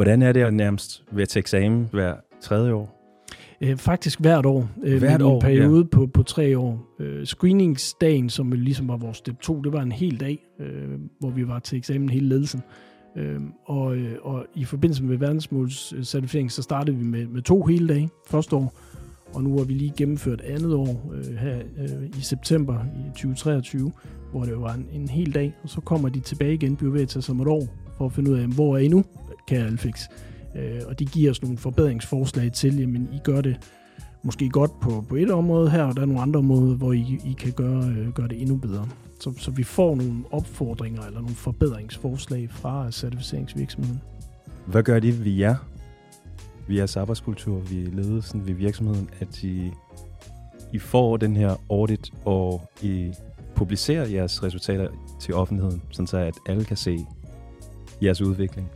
Hvordan er det at nærmest ved at tage eksamen hver tredje år? Øh, faktisk hvert år. Øh, Hvert år, en periode ja. på, på tre år. Øh, screeningsdagen, som ligesom var vores step 2, det var en hel dag, øh, hvor vi var til eksamen hele ledelsen. Øh, og, øh, og i forbindelse med verdensmålscertificering, så startede vi med, med to hele dage første år, og nu har vi lige gennemført andet år øh, her øh, i september i 2023, hvor det var en, en hel dag, og så kommer de tilbage igen, Biovetas om et år, for at finde ud af, hvor er I nu, kære Alfix? Øh, og de giver os nogle forbedringsforslag til, jamen I gør det måske godt på, på et område her, og der er nogle andre områder, hvor I, I kan gøre, øh, gøre det endnu bedre. Så, så vi får nogle opfordringer eller nogle forbedringsforslag fra certificeringsvirksomheden. Hvad gør de ved jer, Vi jeres arbejdskultur, ved ledelsen, ved virksomheden, at I, I får den her audit, og I publicerer jeres resultater til offentligheden, sådan så at alle kan se jeres udvikling?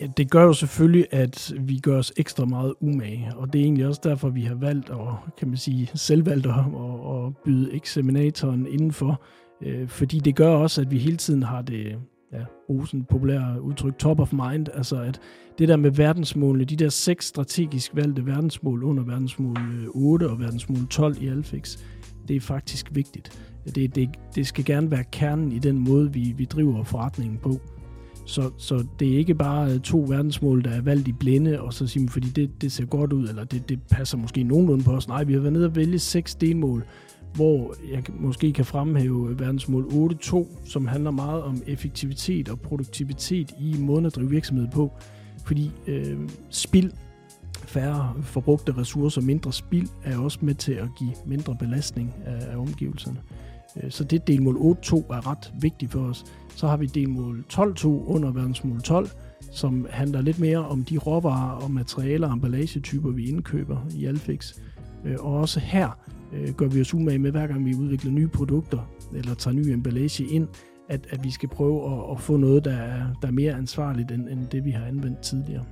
Ja, det gør jo selvfølgelig, at vi gør os ekstra meget umage, og det er egentlig også derfor, vi har valgt at, kan man sige, selvvalgt at, at, at byde eksaminatoren indenfor, øh, fordi det gør også, at vi hele tiden har det, ja, bruge sådan populære udtryk, top of mind, altså at det der med verdensmålene, de der seks strategisk valgte verdensmål under verdensmål øh, 8 og verdensmål 12 i Alfix, det er faktisk vigtigt. Det, det, det skal gerne være kernen i den måde, vi, vi driver forretningen på. Så, så det er ikke bare øh, to verdensmål, der er valgt i blinde, og så sige, fordi det, det ser godt ud, eller det, det passer måske nogenlunde på os. Nej, vi har været nede og vælge seks delmål, hvor jeg måske kan fremhæve øh, verdensmål 8.2, som handler meget om effektivitet og produktivitet i måden at drive virksomhed på. Fordi øh, spild, færre forbrugte ressourcer, mindre spild, er også med til at give mindre belastning af, af omgivelserne. Øh, så det delmål 8.2 er ret vigtigt for os. Så har vi delmål 12.2 under verdensmål 12, som handler lidt mere om de råvarer og materialer og emballagetyper, vi indkøber i Alfix. Øh, og også her øh, gør vi os umage med, hver gang vi udvikler nye produkter eller tager ny emballage ind, at, at vi skal prøve at, at få noget, der er, der er mere ansvarligt end, end det, vi har anvendt tidligere.